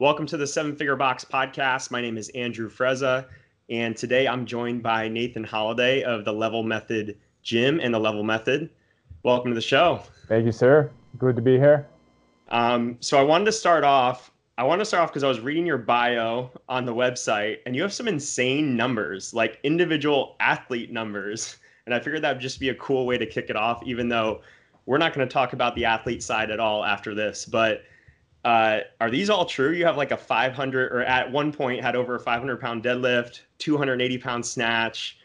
Welcome to the Seven Figure Box podcast. My name is Andrew Frezza, and today I'm joined by Nathan Holiday of the Level Method Gym and the Level Method. Welcome to the show. Thank you, sir. Good to be here. Um, so I wanted to start off. I want to start off because I was reading your bio on the website, and you have some insane numbers, like individual athlete numbers. And I figured that would just be a cool way to kick it off, even though we're not going to talk about the athlete side at all after this. But uh, are these all true? You have like a 500, or at one point had over a 500 pound deadlift, 280 pound snatch,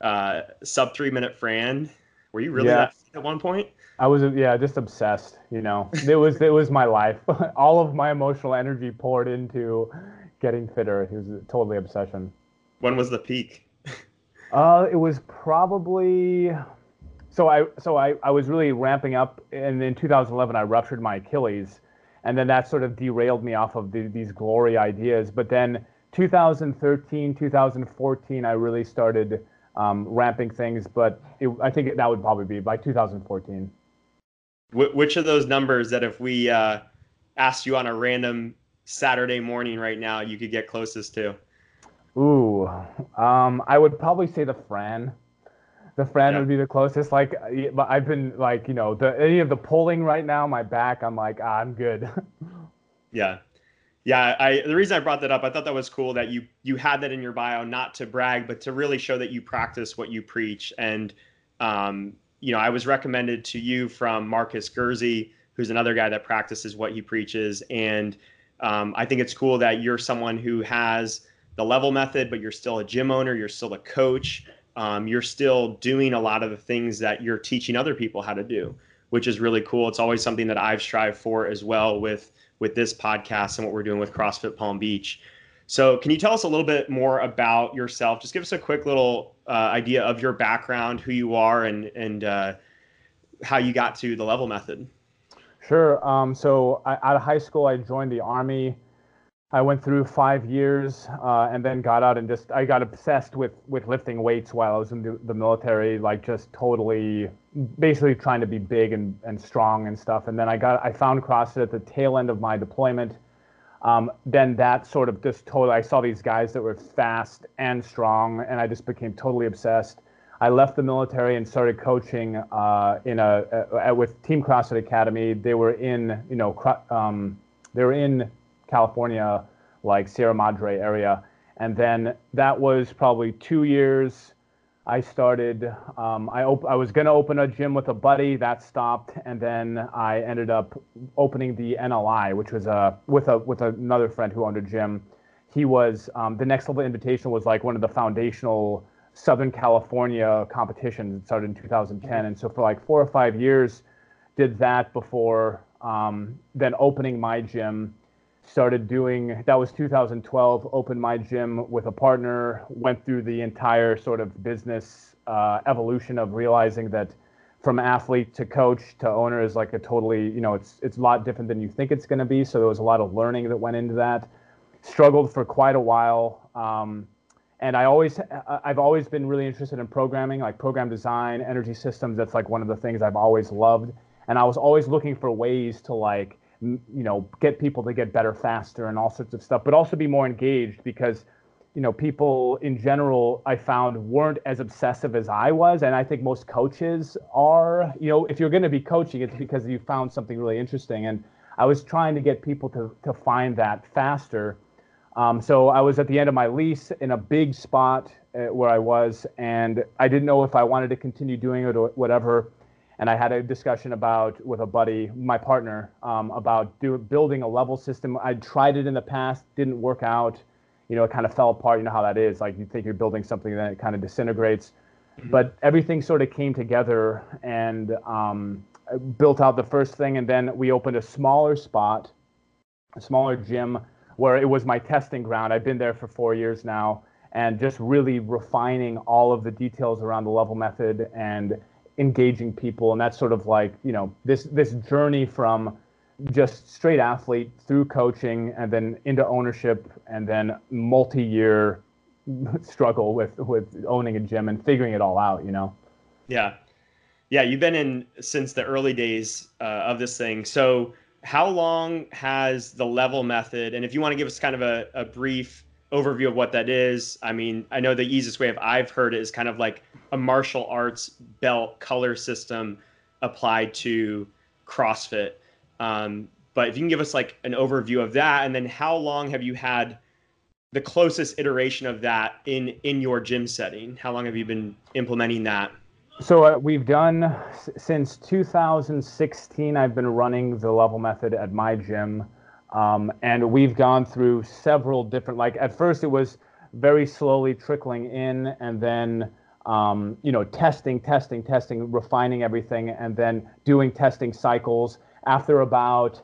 uh, sub three minute Fran. Were you really yeah. at one point? I was yeah, just obsessed. You know, it was it was my life. all of my emotional energy poured into getting fitter. It was a totally obsession. When was the peak? uh, it was probably so I so I, I was really ramping up and in 2011 I ruptured my Achilles and then that sort of derailed me off of the, these glory ideas. But then 2013, 2014, I really started um, ramping things. But it, I think that would probably be by 2014. Which of those numbers that if we uh, asked you on a random Saturday morning right now, you could get closest to? Ooh, um, I would probably say the Fran the Fran yeah. would be the closest. Like, I've been like, you know, the any of the pulling right now, my back, I'm like, ah, I'm good. yeah, yeah. I the reason I brought that up, I thought that was cool that you you had that in your bio, not to brag, but to really show that you practice what you preach. And um, you know, I was recommended to you from Marcus Gersey, who's another guy that practices what he preaches, and um, I think it's cool that you're someone who has the level method, but you're still a gym owner, you're still a coach um, you're still doing a lot of the things that you're teaching other people how to do, which is really cool. It's always something that I've strived for as well with with this podcast and what we're doing with CrossFit Palm Beach. So, can you tell us a little bit more about yourself? Just give us a quick little uh, idea of your background, who you are, and and uh, how you got to the level method. Sure. Um, so, I, out of high school, I joined the army. I went through five years uh, and then got out and just I got obsessed with with lifting weights while I was in the, the, military, like just totally, basically trying to be big and, and strong and stuff. And then I got I found CrossFit at the tail end of my deployment. Um, then that sort of just totally I saw these guys that were fast and strong, and I just became totally obsessed. I left the military and started coaching uh, in a, a, with Team CrossFit Academy. They were in you know um, they were in California, like Sierra Madre area. And then that was probably two years. I started, um, I, op- I was going to open a gym with a buddy, that stopped. And then I ended up opening the NLI, which was a, with, a, with another friend who owned a gym. He was, um, the next level invitation was like one of the foundational Southern California competitions. It started in 2010. And so for like four or five years, did that before um, then opening my gym started doing that was 2012 opened my gym with a partner went through the entire sort of business uh, evolution of realizing that from athlete to coach to owner is like a totally you know it's it's a lot different than you think it's going to be. So there was a lot of learning that went into that. Struggled for quite a while um, and i always i've always been really interested in programming like program design energy systems. That's like one of the things i've always loved. And i was always looking for ways to like you know, get people to get better faster and all sorts of stuff, but also be more engaged because, you know, people in general I found weren't as obsessive as I was, and I think most coaches are. You know, if you're going to be coaching, it's because you found something really interesting, and I was trying to get people to to find that faster. Um, so I was at the end of my lease in a big spot uh, where I was, and I didn't know if I wanted to continue doing it or whatever and I had a discussion about with a buddy, my partner, um, about do, building a level system. I'd tried it in the past, didn't work out. You know, it kind of fell apart. You know how that is. Like you think you're building something, then it kind of disintegrates. Mm-hmm. But everything sort of came together and um, built out the first thing, and then we opened a smaller spot, a smaller gym, where it was my testing ground. I've been there for four years now, and just really refining all of the details around the level method and engaging people and that's sort of like you know this this journey from just straight athlete through coaching and then into ownership and then multi-year struggle with with owning a gym and figuring it all out you know? Yeah. Yeah you've been in since the early days uh, of this thing. So how long has the level method, and if you want to give us kind of a, a brief overview of what that is, I mean, I know the easiest way of I've heard it is kind of like a martial arts belt color system applied to CrossFit. Um, but if you can give us like an overview of that, and then how long have you had the closest iteration of that in in your gym setting? How long have you been implementing that? So uh, we've done since 2016. I've been running the level method at my gym, um, and we've gone through several different. Like at first, it was very slowly trickling in, and then um, you know testing, testing, testing, refining everything, and then doing testing cycles. After about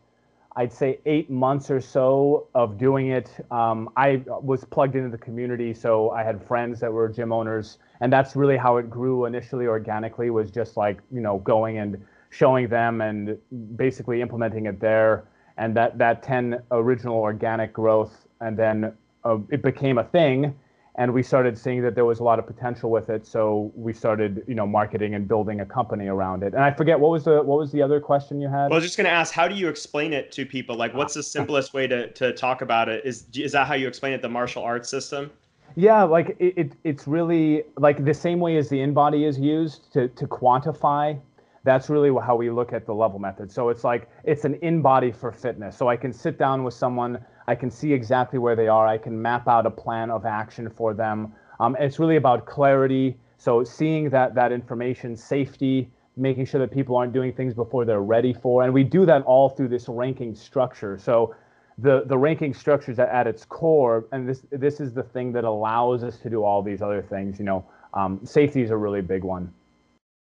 I'd say eight months or so of doing it. Um, I was plugged into the community, so I had friends that were gym owners, and that's really how it grew initially organically. Was just like you know going and showing them and basically implementing it there, and that that ten original organic growth, and then uh, it became a thing and we started seeing that there was a lot of potential with it so we started you know marketing and building a company around it. And i forget what was the what was the other question you had? Well i was just going to ask how do you explain it to people? Like what's the simplest way to, to talk about it? Is is that how you explain it the martial arts system? Yeah like it, it it's really like the same way as the InBody is used to to quantify that's really how we look at the level method so it's like it's an InBody for fitness so i can sit down with someone I can see exactly where they are. I can map out a plan of action for them. Um, it's really about clarity. So seeing that that information, safety, making sure that people aren't doing things before they're ready for, and we do that all through this ranking structure. So the the ranking structure is at its core, and this this is the thing that allows us to do all these other things. You know, um, safety is a really big one.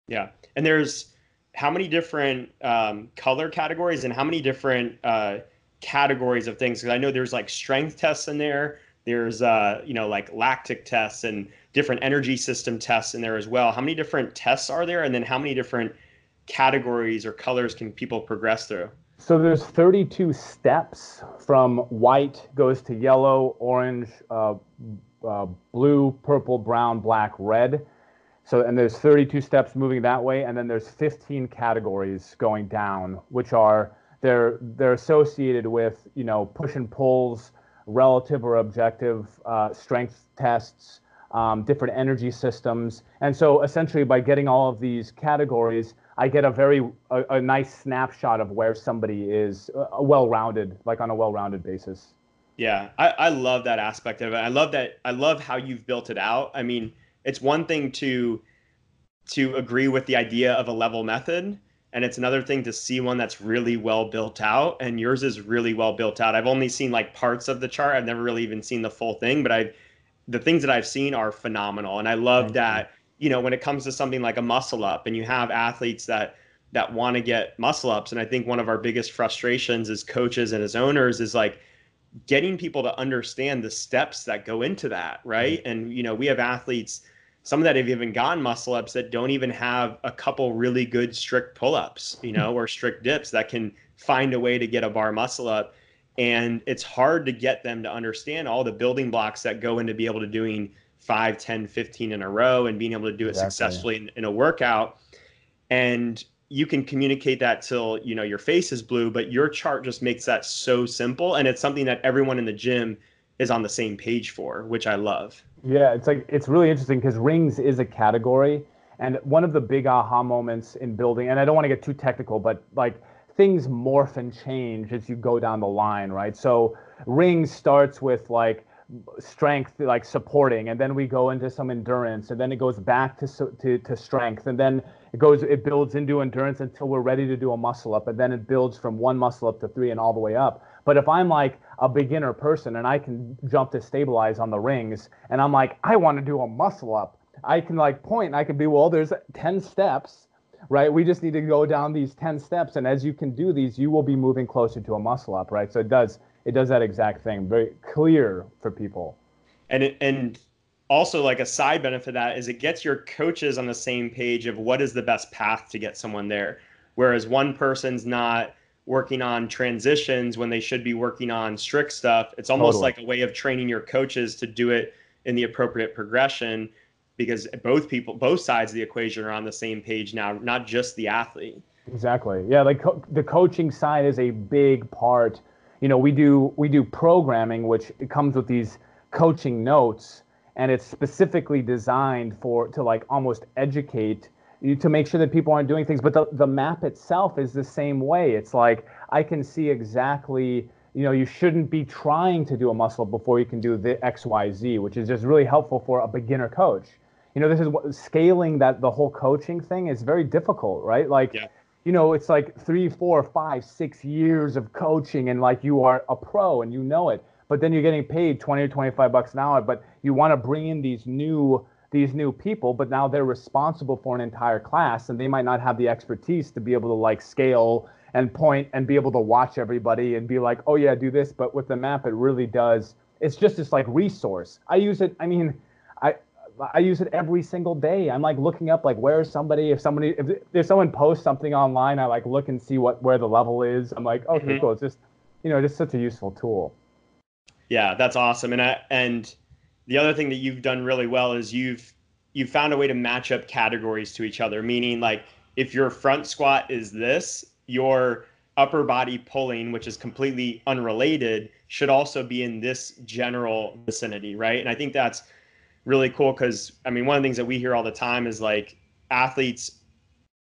Yeah, and there's how many different um, color categories and how many different uh, categories of things because I know there's like strength tests in there. There's uh, you know like lactic tests and different energy system tests in there as well. How many different tests are there, and then how many different categories or colors can people progress through? So there's 32 steps from white goes to yellow, orange, uh, uh, blue, purple, brown, black, red. So and there's 32 steps moving that way, and then there's 15 categories going down, which are they're they're associated with you know push and pulls, relative or objective uh, strength tests, um, different energy systems, and so essentially by getting all of these categories, I get a very a, a nice snapshot of where somebody is uh, well-rounded, like on a well-rounded basis. Yeah, I, I love that aspect of it. I love that. I love how you've built it out. I mean, it's one thing to to agree with the idea of a level method and it's another thing to see one that's really well built out and yours is really well built out. I've only seen like parts of the chart. I've never really even seen the full thing but i the things that i've seen are phenomenal and i love Thank that you. you know when it comes to something like a muscle up and you have athletes that that want to get muscle ups and i think one of our biggest frustrations as coaches and as owners is like getting people to understand the steps that go into that right. And you know we have athletes some of that have even gone muscle ups that don't even have a couple really good strict pull ups, you know, hmm. or strict dips that can find a way to get a bar muscle up. And it's hard to get them to understand all the building blocks that go into be able to doing 5, 10, 15 in a row and being able to do it exactly. successfully in, in a workout. And you can communicate that till you know your face is blue, but your chart just makes that so simple. And it's something that everyone in the gym is on the same page for, which I love. Yeah, it's like it's really interesting because rings is a category, and one of the big aha moments in building, and I don't want to get too technical, but like things morph and change as you go down the line, right? So rings starts with like strength like supporting and then we go into some endurance and then it goes back to, to to strength and then it goes it builds into endurance until we're ready to do a muscle up and then it builds from one muscle up to three and all the way up but if i'm like a beginner person and I can jump to stabilize on the rings and I'm like, I want to do a muscle up. I can like point and I can be, well, there's 10 steps, right? We just need to go down these 10 steps. And as you can do these, you will be moving closer to a muscle up, right? So it does, it does that exact thing. Very clear for people. And, it, and also like a side benefit of that is it gets your coaches on the same page of what is the best path to get someone there. Whereas one person's not, working on transitions when they should be working on strict stuff. It's almost totally. like a way of training your coaches to do it in the appropriate progression because both people both sides of the equation are on the same page now, not just the athlete. Exactly. Yeah, like co- the coaching side is a big part. You know, we do we do programming, which comes with these coaching notes, and it's specifically designed for to like almost educate to make sure that people aren't doing things. But the the map itself is the same way. It's like I can see exactly. You know, you shouldn't be trying to do a muscle before you can do the X, Y, Z, which is just really helpful for a beginner coach you know this is what scaling that the whole coaching thing is very difficult right like yeah you know, it's like three, four, five, six years of coaching and like you are a pro and you know it. But then you're getting paid 20 or 25 bucks an hour, but you want to bring in these new these new people, but now they're responsible for an entire class and they might not have the expertise to be able to like scale and point and be able to watch everybody and be like, oh yeah, do this. But with the map, it really does. It's just this like resource. I use it. I mean, I I use it every single day. I'm like looking up like where is somebody if somebody if, if someone posts something online, I like look and see what where the level is. I'm like, okay, mm-hmm. cool. It's just you know, just such a useful tool. Yeah, that's awesome. And I and the other thing that you've done really well is you've you've found a way to match up categories to each other. Meaning like if your front squat is this, your upper body pulling, which is completely unrelated, should also be in this general vicinity, right? And I think that's really cool because I mean, one of the things that we hear all the time is like athletes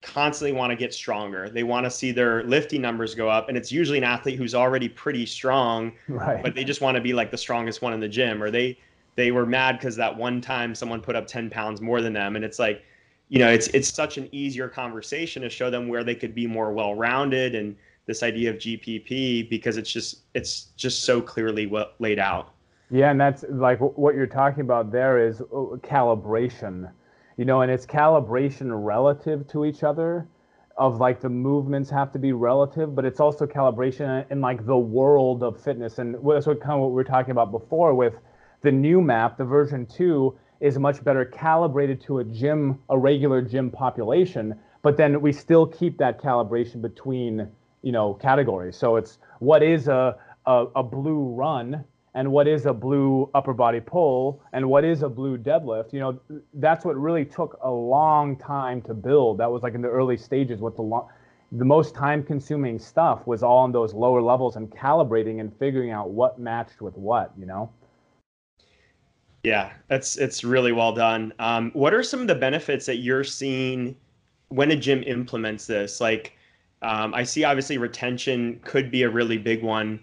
constantly want to get stronger. They want to see their lifting numbers go up. And it's usually an athlete who's already pretty strong, right. but they just want to be like the strongest one in the gym or they they were mad because that one time someone put up 10 pounds more than them. And it's like, you know, it's it's such an easier conversation to show them where they could be more well-rounded and this idea of GPP because it's just it's just so clearly what laid out. Yeah, and that's like what you're talking about there is uh, calibration, you know, and it's calibration relative to each other of like the movements have to be relative, but it's also calibration in like the world of fitness. And that's what kind of what we were talking about before with the new map, the version two is much better calibrated to a gym, a regular gym population, but then we still keep that calibration between, you know, categories. So it's what is a, a, a blue run and what is a blue upper body pull and what is a blue deadlift. You know that's what really took a long time to build. That was like in the early stages what the long the most time consuming stuff was all on those lower levels and calibrating and figuring out what matched with what you know yeah that's it's really well done um, what are some of the benefits that you're seeing when a gym implements this like um, i see obviously retention could be a really big one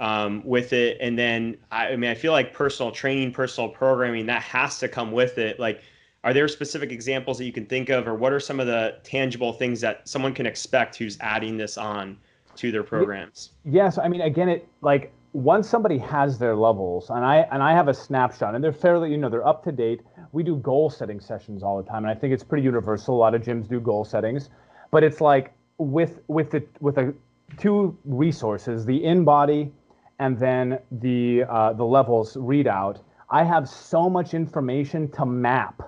um, with it. And then I, I mean, I feel like personal training, personal programming, that has to come with it. Like, are there specific examples that you can think of, or what are some of the tangible things that someone can expect who's adding this on to their programs? Yes, I mean, again, it like once somebody has their levels, and I and I have a snapshot, and they're fairly, you know, they're up to date. We do goal setting sessions all the time, and I think it's pretty universal. A lot of gyms do goal settings, but it's like with with the with a two resources, the InBody and then the uh, the levels readout, I have so much information to map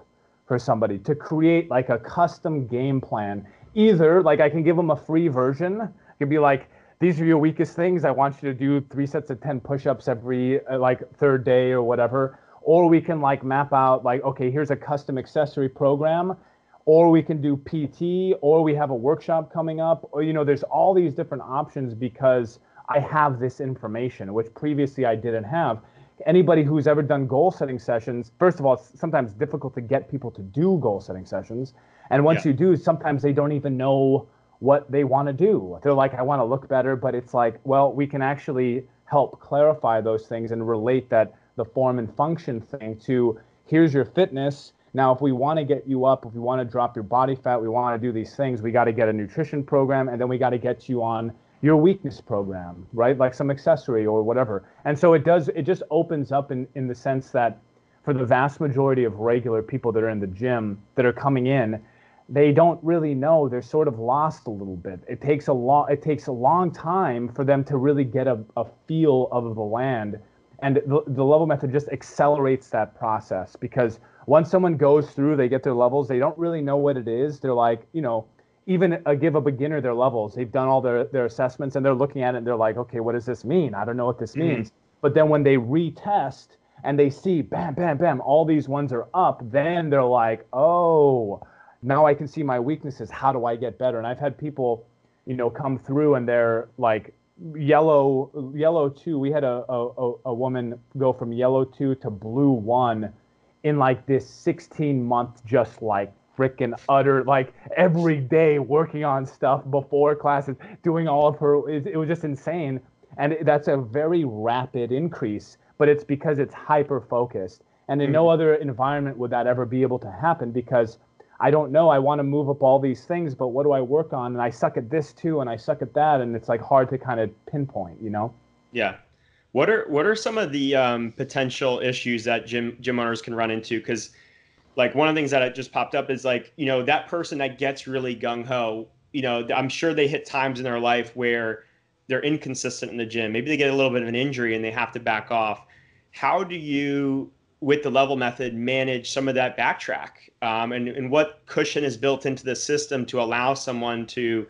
for somebody to create like a custom game plan. Either like I can give them a free version. It could be like these are your weakest things. I want you to do three sets of ten push-ups every uh, like third day or whatever. Or we can like map out like okay, here's a custom accessory program. Or we can do PT, or we have a workshop coming up. Or you know, there's all these different options because I have this information, which previously I didn't have. Anybody who's ever done goal setting sessions, first of all, it's sometimes difficult to get people to do goal setting sessions. And once yeah. you do, sometimes they don't even know what they want to do. They're like, I want to look better, but it's like, well, we can actually help clarify those things and relate that the form and function thing to here's your fitness. Now, if we want to get you up, if we want to drop your body fat, we want to do these things, we got to get a nutrition program and then we got to get you on your weakness program, right? Like some accessory or whatever. And so it does, it just opens up in, in the sense that for the vast majority of regular people that are in the gym that are coming in, they don't really know. They're sort of lost a little bit. It takes a long, it takes a long time for them to really get a, a feel of the land. And the, the level method just accelerates that process because once someone goes through, they get their levels, they don't really know what it is. They're like, you know, even uh, give a beginner their levels. They've done all their, their assessments and they're looking at it and they're like, okay, what does this mean? I don't know what this mm-hmm. means. But then when they retest and they see bam, bam, bam, all these ones are up, then they're like, oh, now I can see my weaknesses. How do I get better? And I've had people, you know, come through and they're like yellow, yellow two. We had a, a, a woman go from yellow two to blue one in like this 16 month, just like freaking utter, like every day working on stuff before classes, doing all of her, it, it was just insane. And that's a very rapid increase, but it's because it's hyper focused. And in mm-hmm. no other environment would that ever be able to happen because I don't know. I want to move up all these things, but what do I work on? And I suck at this too, and I suck at that, and it's like hard to kind of pinpoint, you know? Yeah. What are what are some of the um, potential issues that gym gym owners can run into? Because like one of the things that just popped up is like you know that person that gets really gung ho. You know, I'm sure they hit times in their life where they're inconsistent in the gym. Maybe they get a little bit of an injury and they have to back off. How do you with the level method manage some of that backtrack um, and, and what cushion is built into the system to allow someone to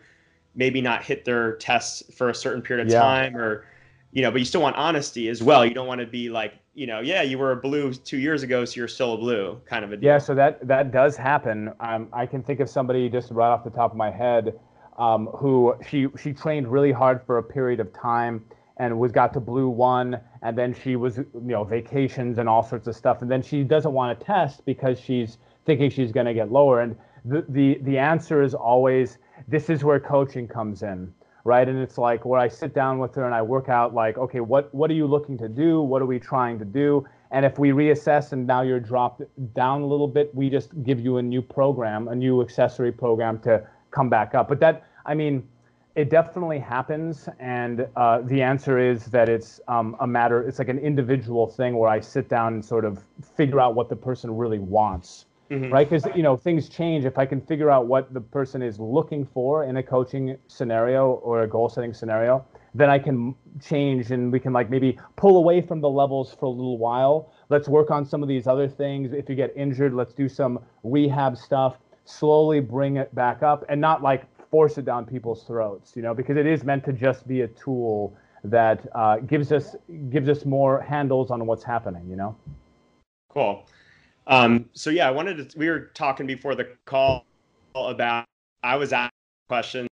maybe not hit their tests for a certain period of yeah. time or you know but you still want honesty as well you don't want to be like you know yeah you were a blue two years ago so you're still a blue kind of a deal. yeah so that that does happen um, i can think of somebody just right off the top of my head um, who she she trained really hard for a period of time and was got to blue one and then she was you know vacations and all sorts of stuff. And then she doesn't want to test because she's thinking she's going to get lower. And the, the the answer is always this is where coaching comes in right? And it's like where i sit down with her and i work out like okay what what are you looking to do? What are we trying to do? And if we reassess and now you're dropped down a little bit we just give you a new program a new accessory program to come back up. But that i mean it definitely happens, and uh, the answer is that it's um, a matter. It's like an individual thing where I sit down and sort of figure out what the person really wants, mm-hmm. right? Because you know things change. If I can figure out what the person is looking for in a coaching scenario or a goal-setting scenario, then I can change and we can like maybe pull away from the levels for a little while. Let's work on some of these other things. If you get injured, let's do some rehab stuff. Slowly bring it back up, and not like force it down people's throats, you know, because it is meant to just be a tool that uh, gives us gives us more handles on what's happening, you know. Cool. Um, so yeah, I wanted to. We were talking before the call about. I was asked questions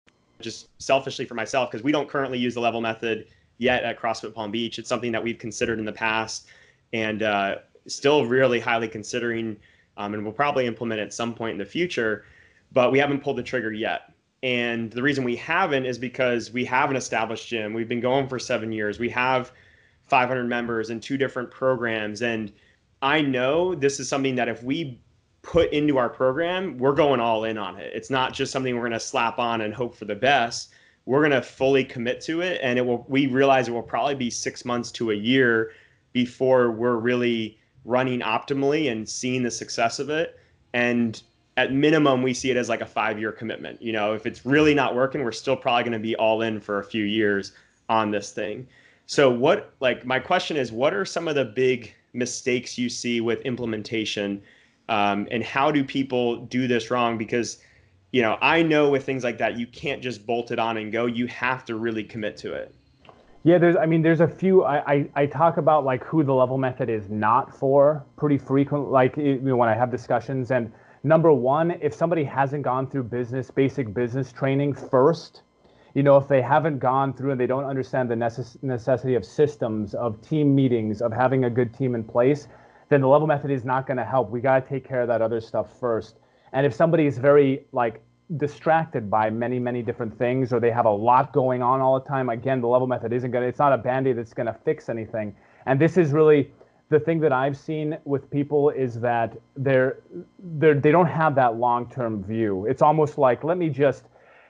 just selfishly for myself because we don't currently use the level method yet at CrossFit Palm Beach. It's something that we've considered in the past and uh, still really highly considering, um, and we'll probably implement at some point in the future. But we haven't pulled the trigger yet. And the reason we haven't is because we have an established gym. We've been going for seven years. We have 500 members in two different programs. And I know this is something that if we put into our program, we're going all in on it. It's not just something we're going to slap on and hope for the best. We're going to fully commit to it. And it will, we realize it will probably be six months to a year before we're really running optimally and seeing the success of it. And at minimum we see it as like a five year commitment. You know if it's really not working we're still probably going to be all in for a few years on this thing. So what like my question is what are some of the big mistakes you see with implementation? Um, and how do people do this wrong? Because you know i know with things like that you can't just bolt it on and go. You have to really commit to it. Yeah there's i mean there's a few i i, I talk about like who the level method is not for pretty frequent like you know, when i have discussions and Number one, if somebody hasn't gone through business, basic business training first, you know, if they haven't gone through and they don't understand the necess- necessity of systems, of team meetings, of having a good team in place, then the level method is not going to help. We got to take care of that other stuff first. And if somebody is very like distracted by many, many different things, or they have a lot going on all the time, again, the level method isn't going to, it's not a band aid that's going to fix anything. And this is really the thing that I've seen with people is that they're, they're they don't have that long-term view. It's almost like let me just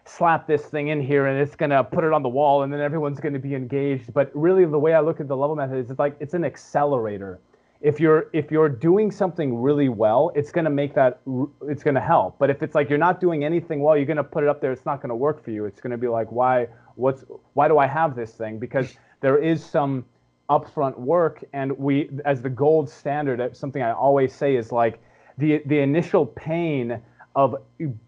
slap this thing in here and it's to put it on the wall and then everyone's to be engaged. But really, the way I look at the level method is it's like it's an accelerator. If you're if you're doing something really well, it's to make that it's to help. But if it's like you're not doing anything well, you're to put it up there. It's not to work for you. It's to be like why what's why do I have this thing? Because there is some upfront work and we as the gold standard uh, something i always say is like the the initial pain of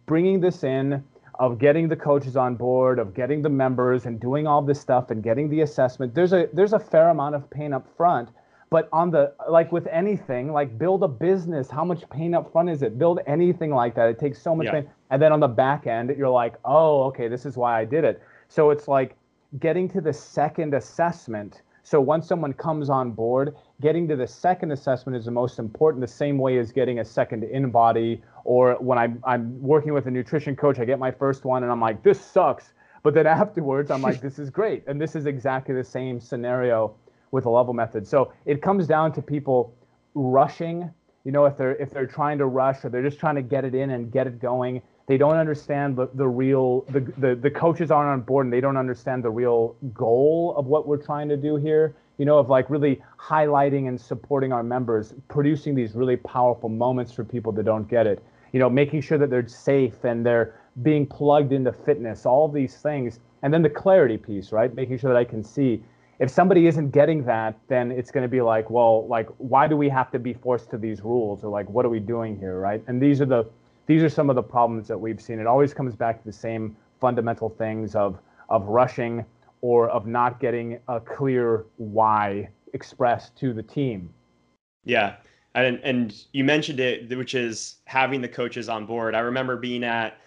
bringing this in of getting the coaches on board of getting the members and doing all this stuff and getting the assessment there's a there's a fair amount of pain up front but on the like with anything, like build a business, how much pain up front is it? Build anything like that. It takes so much yeah. pain. And then on the back end, you're like, oh, okay, this is why I did it. So it's like getting to the second assessment. So once someone comes on board, getting to the second assessment is the most important, the same way as getting a second InBody. Or when I'm, I'm working with a nutrition coach, I get my first one and I'm like, this sucks. But then afterwards, I'm like, this is great. And this is exactly the same scenario with a level method. So it comes down to people rushing. You know, if they're if they're trying to rush or they're just trying to get it in and get it going, they don't understand the, the real the, the the coaches aren't on board and they don't understand the real goal of what we're trying to do here. You know, of like really highlighting and supporting our members, producing these really powerful moments for people that don't get it. You know, making sure that they're safe and they're being plugged into fitness, all these things. And then the clarity piece, right? Making sure that I can see if somebody isn't getting that, then it's going to be like, well, like, why do we have to be forced to these rules, or like, what are we doing here, right? And these are the these are some of the problems that we've seen. It always comes back to the same fundamental things of of rushing or of not getting a clear why expressed to the team. Yeah. And, and you mentioned it, which is having the coaches on board. I remember being at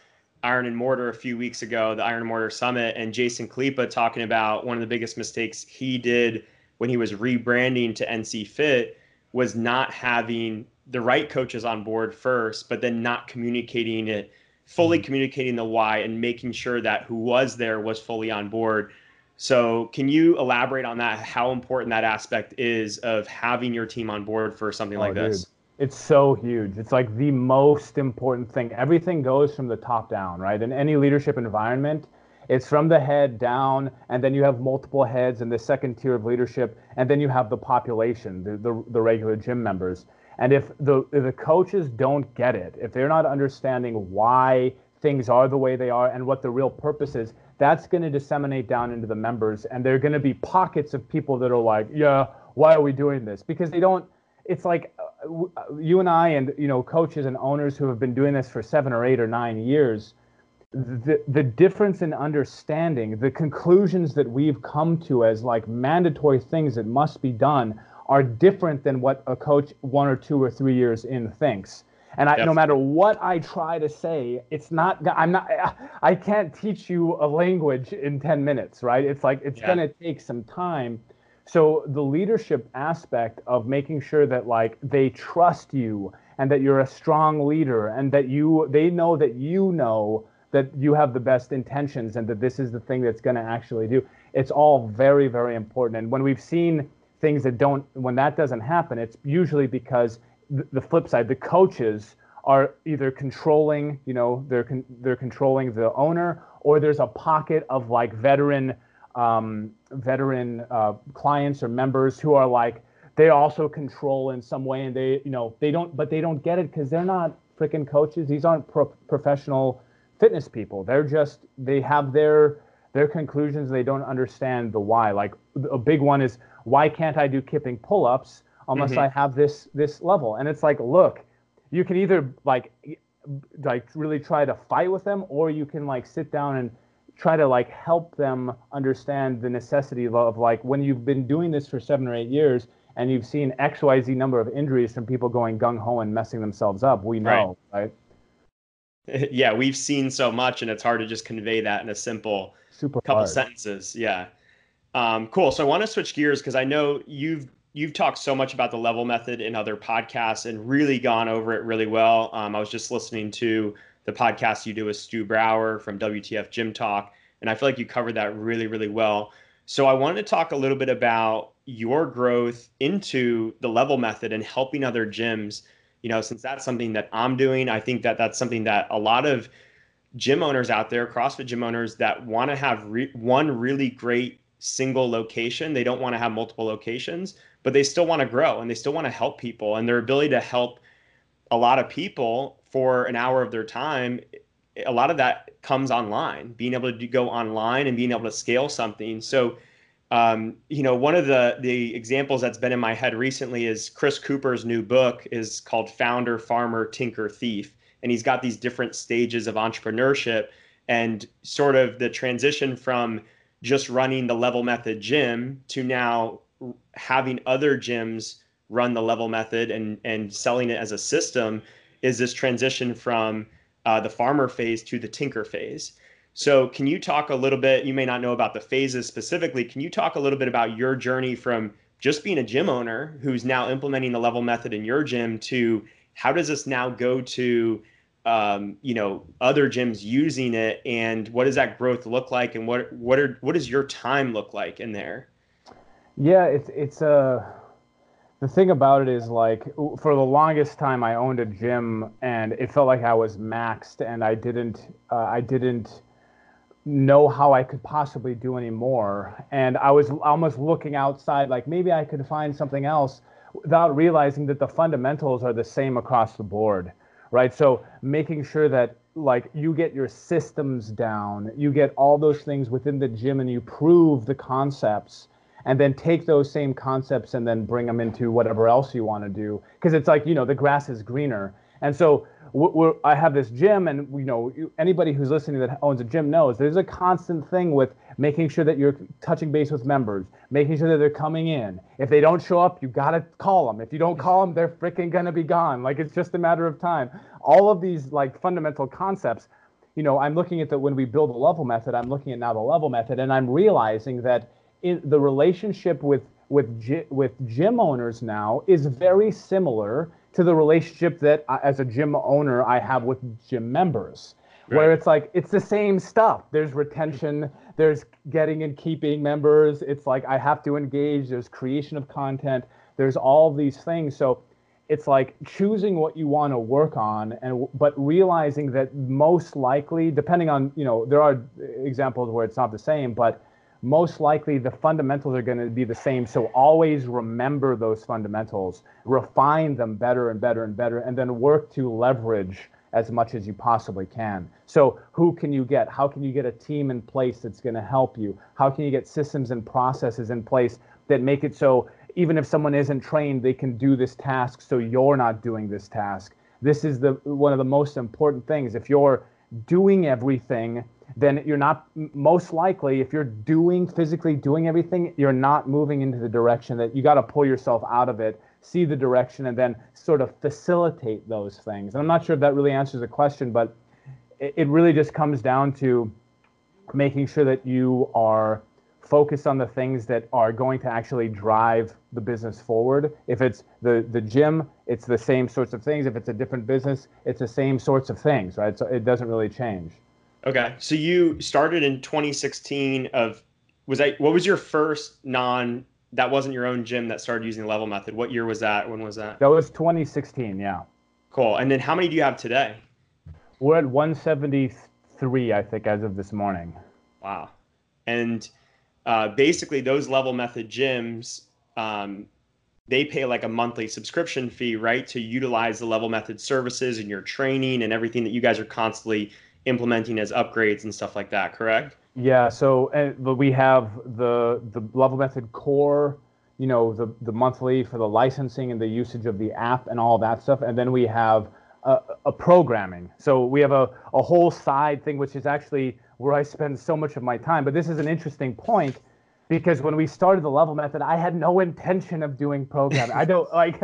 Iron and Mortar a few weeks ago, the Iron and Mortar Summit, and Jason Khalipa talking about one of the biggest mistakes he did when he was rebranding to NC Fit was not having the right coaches on board first, but then not communicating it, fully mm-hmm. communicating the why and making sure that who was there was fully on board. So, can you elaborate on that? How important that aspect is of having your team on board for something oh, like dude. this? It's so huge. It's like the most important thing. Everything goes from the top down, right? In any leadership environment, it's from the head down, and then you have multiple heads in the second tier of leadership, and then you have the population, the, the, the regular gym members. And if the, if the coaches don't get it, if they're not understanding why things are the way they are and what the real purpose is, that's going to disseminate down into the members. And there are going to be pockets of people that are like, yeah, why are we doing this? Because they don't, it's like uh, uh, you and I and you know coaches and owners who have been doing this for seven or eight or nine years, the the difference in understanding, the conclusions that we've come to as like mandatory things that must be done are different than what a coach one or two or three years in thinks. And I, no matter what I try to say, it's not. I'm not. I can't teach you a language in ten minutes, right? It's like it's yeah. going to take some time so the leadership aspect of making sure that like they trust you and that you're a strong leader and that you they know that you know that you have the best intentions and that this is the thing that's going to actually do. It's all very very important. And when we've seen things that don't when that doesn't happen, it's usually because the flip side, the coaches are either controlling, you know, they're con- they're controlling the owner, or there's a pocket of like veteran um, veteran uh, clients or members who are like they also control in some way and they you know they don't but they don't get it because they're not freaking coaches. These aren't pro- professional fitness people. They're just they have their their conclusions. They don't understand the why. Like a big one is why can't i do kipping pull-ups unless mm-hmm. i have this this level and it's like look you can either like like really try to fight with them or you can like sit down and try to like help them understand the necessity of, of like when you've been doing this for seven or eight years and you've seen XYZ number of injuries from people going gung ho and messing themselves up. We know, right? right? Yeah, we've seen so much, and it's hard to just convey that in a simple Super couple hard. sentences. Yeah. Um, cool. So I want to switch gears because I know you've you've talked so much about the level method in other podcasts and really gone over it really well. Um, I was just listening to the podcast you do with Stu Brower from WTF Gym Talk. And I feel like you covered that really, really well. So I wanted to talk a little bit about your growth into the level method and helping other gyms. You know, since that's something that I'm doing, I think that that's something that a lot of gym owners out there, CrossFit gym owners that want to have re- one really great single location. They don't want to have multiple locations, but they still want to grow and they still want to help people. And their ability to help a lot of people for an hour of their time, a lot of that comes online, being able to go online and being able to scale something. So, um, you know, one of the the examples that's been in my head recently is Chris Cooper's new book is called Founder, Farmer, Tinker, Thief, and he's got these different stages of entrepreneurship and sort of the transition from just running the level method gym to now having other gyms run the level method and and selling it as a system is this transition from uh, the farmer phase to the tinker phase. So, can you talk a little bit? You may not know about the phases specifically. Can you talk a little bit about your journey from just being a gym owner who's now implementing the level method in your gym to how does this now go to um, you know other gyms using it and what does that growth look like and what what are what does your time look like in there? Yeah it's it's a uh, the thing about it is like for the longest time i owned a gym and it felt like i was maxed and i didn't uh, i didn't know how i could possibly do any more and i was almost looking outside like maybe i could find something else without realizing that the fundamentals are the same across the board right? So making sure that like you get your systems down, you get all those things within the gym and you prove the concepts and then take those same concepts and then bring them into whatever else you want to do because it's like, you know, the grass is greener. And so I have this gym, and you know anybody who's listening that owns a gym knows there's a constant thing with making sure that you're touching base with members, making sure that they're coming in. If they don't show up, you gotta call them. If you don't call them, they're freaking gonna be gone. Like it's just a matter of time. All of these like fundamental concepts. You know, I'm looking at that when we build a level method. I'm looking at now the level method, and I'm realizing that in the relationship with with with gym owners now is very similar to the relationship that as a gym owner I have with gym members. Right. Where it's like it's the same stuff. There's retention, there's getting and keeping members. It's like I have to engage, there's creation of content, there's all these things. So it's like choosing what you want to work on and but realizing that most likely depending on you know there are examples where it's not the same but most likely the fundamentals are going to be the same. So always remember those fundamentals, refine them better and better and better, and then work to leverage as much as you possibly can. So who can you get? How can you get a team in place that's going to help you? How can you get systems and processes in place that make it so even if someone isn't trained, they can do this task so you're not doing this task. This is the one of the most important things. If you're doing everything then you're not most likely if you're doing physically doing everything you're not moving into the direction that you got to pull yourself out of it see the direction and then sort of facilitate those things. And i'm not sure if that really answers the question but it really just comes down to making sure that you are focused on the things that are going to actually drive the business forward. If it's the the gym it's the same sorts of things. If it's a different business it's the same sorts of things right? So it doesn't really change Okay. So you started in 2016 of was that what was your first non that wasn't your own gym that started using the level method? What year was that? When was that? That was 2016, yeah. Cool. And then how many do you have today? We're at 173, I think, as of this morning. Wow. And uh, basically, those level method gyms, um, they pay like a monthly subscription fee, right, to utilize the level method services and your training and everything that you guys are constantly implementing as upgrades and stuff like that, correct? Yeah. So eh, and we have the the level method core, you know, the the monthly for the licensing and the usage of the app and all that stuff, and then we have a, a programming. So we have a a whole side thing, which is actually where I spend so much of my time. But this is an interesting point because when we started the level method, I had no intention of doing programming. I don't like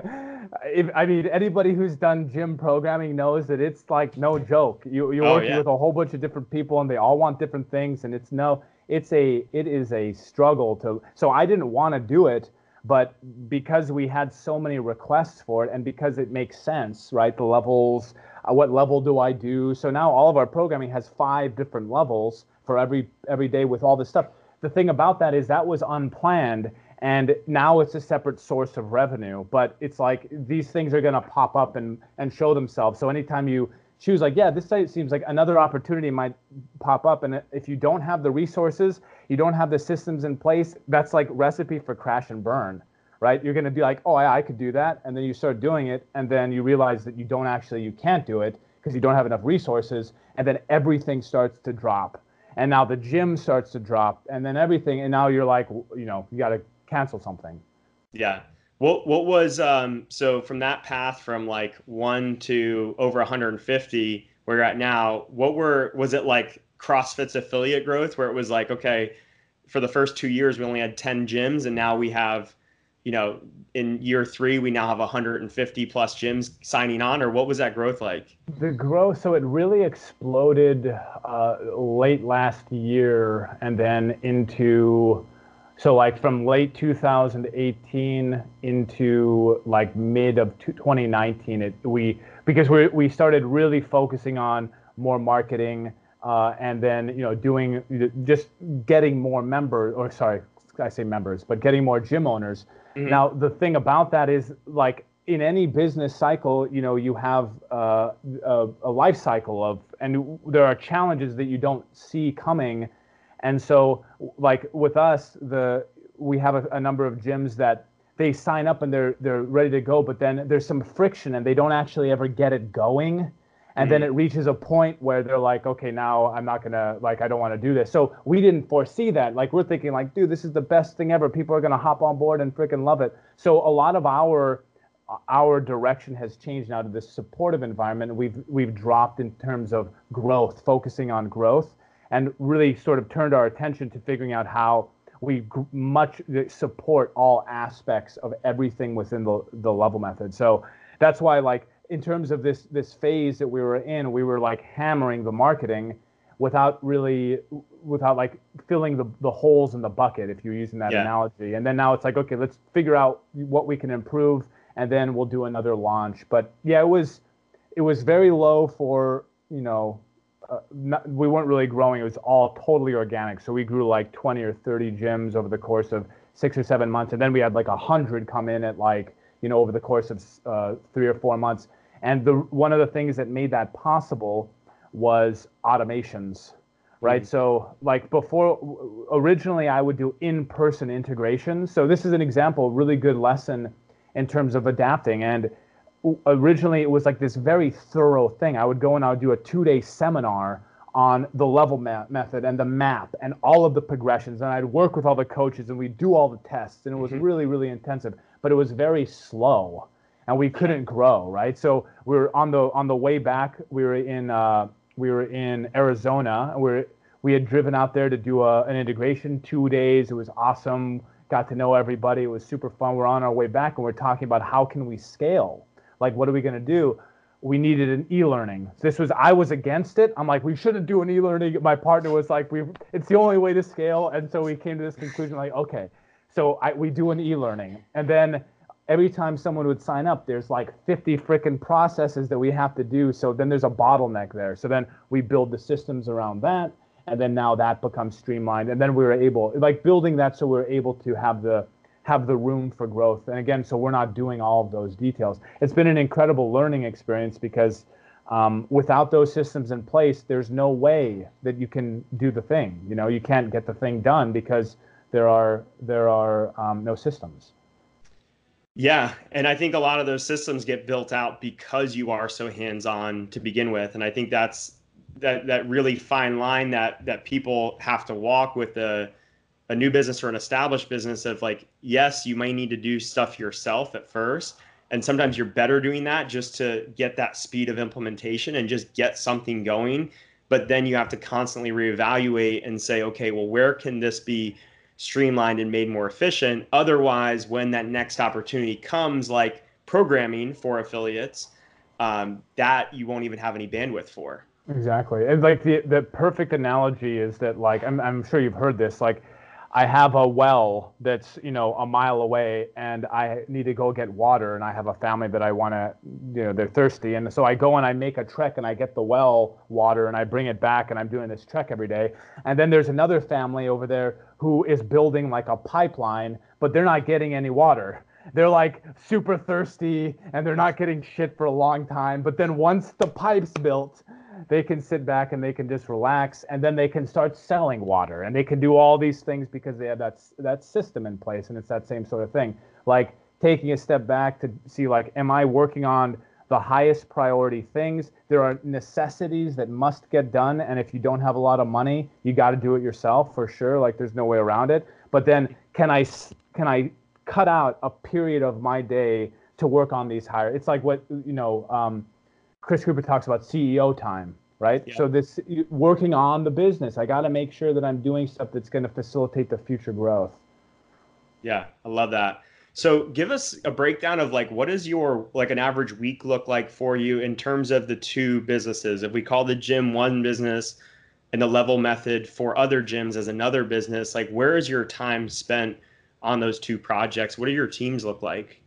if, I mean, anybody who's done gym programming knows that it's like no joke. You, you're oh, working yeah. with a whole bunch of different people, and they all want different things, and it's no, it's a, it is a struggle to. So I didn't want to do it, but because we had so many requests for it, and because it makes sense, right? The levels, uh, what level do I do? So now all of our programming has five different levels for every every day with all this stuff. The thing about that is that was unplanned and now it's a separate source of revenue but it's like these things are going to pop up and and show themselves. So anytime you choose like yeah this site seems like another opportunity might pop up. And if you don't have the resources you don't have the systems in place that's like recipe for crash and burn right? You're going to be like oh I, I could do that. And then you start doing it and then you realize that you don't actually you can't do it because you don't have enough resources. And then everything starts to drop. And now the gym starts to drop and then everything. And now you're like you know you got to cancel something. Yeah. What what was um so from that path from like one to over 150 where you're at now, what were was it like CrossFit's affiliate growth where it was like, okay, for the first two years we only had 10 gyms and now we have you know, in year three, we now have 150 plus gyms signing on, or what was that growth like? The growth, so it really exploded uh, late last year and then into, so like from late 2018 into like mid of 2019, it, we, because we, we started really focusing on more marketing uh, and then, you know, doing just getting more members, or sorry, I say members, but getting more gym owners. Mm-hmm. Now, the thing about that is like in any business cycle, you know, you have uh, a, a, life cycle of, and there are challenges that you don't see coming. And so, like with us, the we have a, a number of gyms that they sign up and they're they're ready to go, but then there's some friction and they don't actually ever get it going. And mm-hmm. then it reaches a point where they're like okay now i'm not gonna like i don't want to do this. So we didn't foresee that. Like we're thinking like dude this is the best thing ever. People are gonna hop on board and freaking love it. So a lot of our our direction has changed now to this supportive environment. We've we've dropped in terms of growth focusing on growth and really sort of turned our attention to figuring out how we much support all aspects of everything within the, the level method. So that's why like in terms of this this phase that we were in, we were like hammering the marketing without really without like filling the, the holes in the bucket if you're using that yeah. analogy. And then now it's like okay let's figure out what we can improve and then we'll do another launch. But yeah it was it was very low for you know uh, not, we weren't really growing it was all totally organic so we grew like 20 or 30 gyms over the course of six or seven months and then we had like a hundred come in at like you know over the course of uh, three or four months and the one of the things that made that possible was automations, right? Mm-hmm. So like before, originally I would do in-person integration. So this is an example, really good lesson in terms of adapting. And originally it was like this very thorough thing. I would go and I would do a two-day seminar on the level ma- method and the map and all of the progressions. And I'd work with all the coaches and we'd do all the tests. And it was mm-hmm. really, really intensive, but it was very slow and we couldn't grow, right? So we were on the on the way back. We were in uh, we were in Arizona. We are we had driven out there to do a, an integration two days. It was awesome. Got to know everybody. It was super fun. We're on our way back and we're talking about how can we scale? Like, what are we going to do? We needed an e-learning. This was I was against it. I'm like, we shouldn't do an e-learning. My partner was like, we it's the only way to scale. And so we came to this conclusion, like, okay, so I, we do an e-learning, and then every time someone would sign up, there's like 50 freaking processes that we have to do. So then there's a bottleneck there. So then we build the systems around that. And then now that becomes streamlined. And then we were able, like building that so we we're able to have the have the room for growth. And again, so we're not doing all of those details. It's been an incredible learning experience because um, without those systems in place, there's no way that you can do the thing. You know, you can't get the thing done because there are there are um, no systems. Yeah, and I think a lot of those systems get built out because you are so hands-on to begin with, and I think that's that that really fine line that that people have to walk with a a new business or an established business of like yes, you may need to do stuff yourself at first, and sometimes you're better doing that just to get that speed of implementation and just get something going, but then you have to constantly reevaluate and say, okay, well, where can this be streamlined and made more efficient. Otherwise, when that next opportunity comes, like programming for affiliates, um, that you won't even have any bandwidth for. Exactly. And like the, the perfect analogy is that like I'm, I'm sure you've heard this like I have a well that's you know a mile away, and I need to go get water, and I have a family that I want to, you know, they're thirsty, and so I go and I make a trek, and I get the well water, and I bring it back, and I'm doing this trek every day, and then there's another family over there who is building like a pipeline, but they're not getting any water. They're like super thirsty, and they're not getting shit for a long time, but then once the pipe's built, they can sit back and they can just relax and then they can start selling water and they can do all these things because they have that that system in place and it's that same sort of thing. Like taking a step back to see like am i working on the highest priority things? There are necessities that must get done and if you don't have a lot of money you got to do it yourself for sure. Like there's no way around it. But then can i can i cut out a period of my day to work on these higher it's like what you know um, Chris Cooper talks about CEO time, right? Yeah. So this working on the business, I got to make sure that I'm doing stuff that's going to facilitate the future growth. Yeah, I love that. So give us a breakdown of like what does your like an average week look like for you in terms of the two businesses? If we call the gym one business and the level method for other gyms as another business, like where is your time spent on those two projects? What do your teams look like?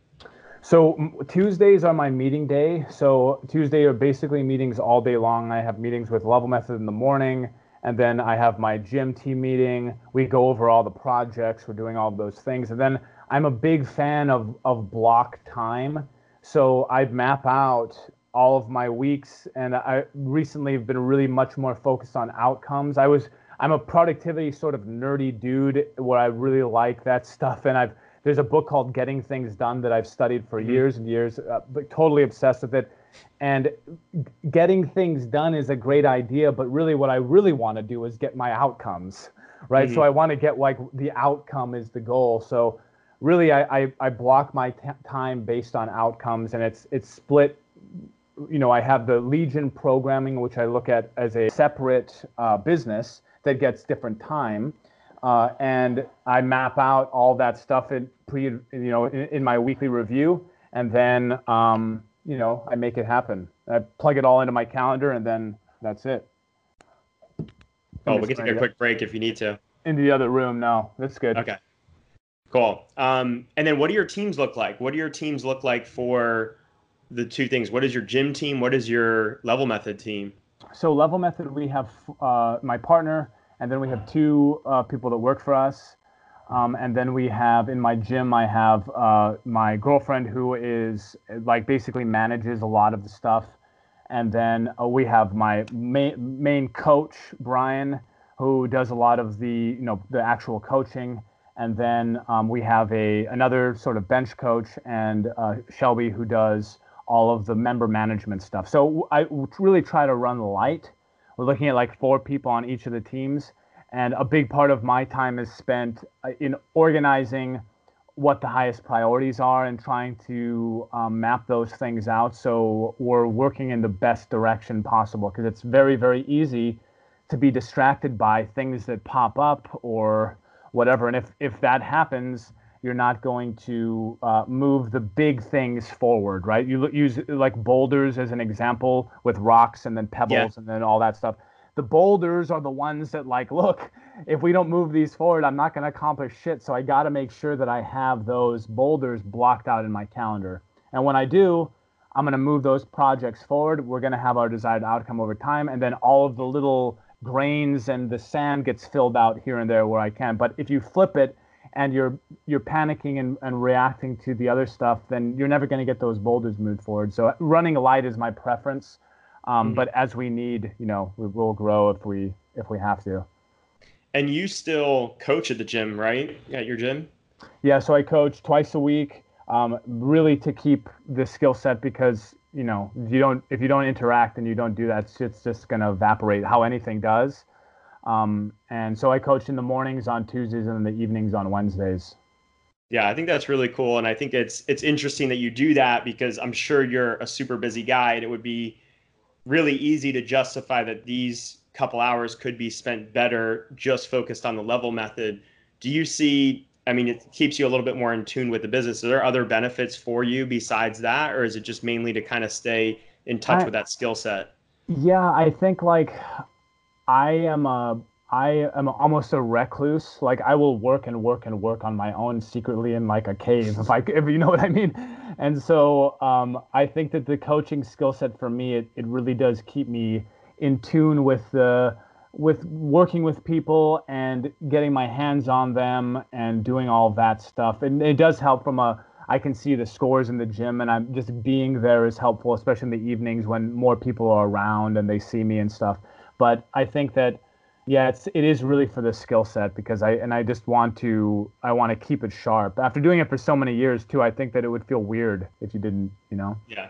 So Tuesdays are my meeting day. So Tuesday are basically meetings all day long. I have meetings with Level Method in the morning, and then I have my gym team meeting. We go over all the projects. We're doing all those things, and then I'm a big fan of of block time. So I map out all of my weeks, and I recently have been really much more focused on outcomes. I was I'm a productivity sort of nerdy dude where I really like that stuff, and I've there's a book called Getting Things Done that I've studied for mm-hmm. years and years, uh, totally obsessed with it. And getting things done is a great idea, but really what I really want to do is get my outcomes, right? Mm-hmm. So I want to get like the outcome is the goal. So really I, I, I block my t- time based on outcomes and it's, it's split. You know, I have the Legion programming, which I look at as a separate uh, business that gets different time uh, and I map out all that stuff in pre, you know, in, in my weekly review, and then um, you know I make it happen. I plug it all into my calendar, and then that's it. Oh, we can take a quick break if you need to. Into the other room. No, that's good. Okay. Cool. Um, and then what do your teams look like? What do your teams look like for the two things? What is your gym team? What is your level method team? So level method, we have uh, my partner and then we have two uh, people that work for us. Um, and then we have in my gym, I have uh, my girlfriend who is like basically manages a lot of the stuff. And then uh, we have my main, main coach, Brian, who does a lot of the, you know, the actual coaching. And then um, we have a another sort of bench coach and uh, Shelby who does all of the member management stuff. So I really try to run light we're looking at like four people on each of the teams. And a big part of my time is spent uh, in organizing what the highest priorities are and trying to um, map those things out so we're working in the best direction possible because it's very very easy to be distracted by things that pop up or whatever and if if that happens you're not going to uh, move the big things forward, right? You use like boulders as an example with rocks and then pebbles yeah. and then all that stuff. The boulders are the ones that like, look, if we don't move these forward, I'm not going to accomplish shit. So I got to make sure that I have those boulders blocked out in my calendar. And when I do, I'm going to move those projects forward. We're going to have our desired outcome over time. And then all of the little grains and the sand gets filled out here and there where I can. But if you flip it, and you're you're panicking and, and reacting to the other stuff, then you're never going to get those boulders moved forward. So running light is my preference, um, mm-hmm. but as we need, you know, we will grow if we if we have to. And you still coach at the gym, right? At your gym? Yeah, so I coach twice a week, um, really to keep the skill set because you know you don't if you don't interact and you don't do that, it's just going to evaporate. How anything does. Um, and so I coach in the mornings on Tuesdays and in the evenings on Wednesdays. Yeah, I think that's really cool, and I think it's it's interesting that you do that because I'm sure you're a super busy guy, and it would be really easy to justify that these couple hours could be spent better just focused on the level method. Do you see? I mean, it keeps you a little bit more in tune with the business. Are there other benefits for you besides that, or is it just mainly to kind of stay in touch I, with that skill set? Yeah, I think like I am a I am almost a recluse. Like I will work and work and work on my own secretly in like a cave, if I if you know what I mean. And so um, I think that the coaching skill set for me it, it really does keep me in tune with the with working with people and getting my hands on them and doing all that stuff. And it does help from a I can see the scores in the gym and I'm just being there is helpful, especially in the evenings when more people are around and they see me and stuff. But I think that yeah, it's it is really for the skill set because I and I just want to I want to keep it sharp. After doing it for so many years too, I think that it would feel weird if you didn't, you know. Yeah.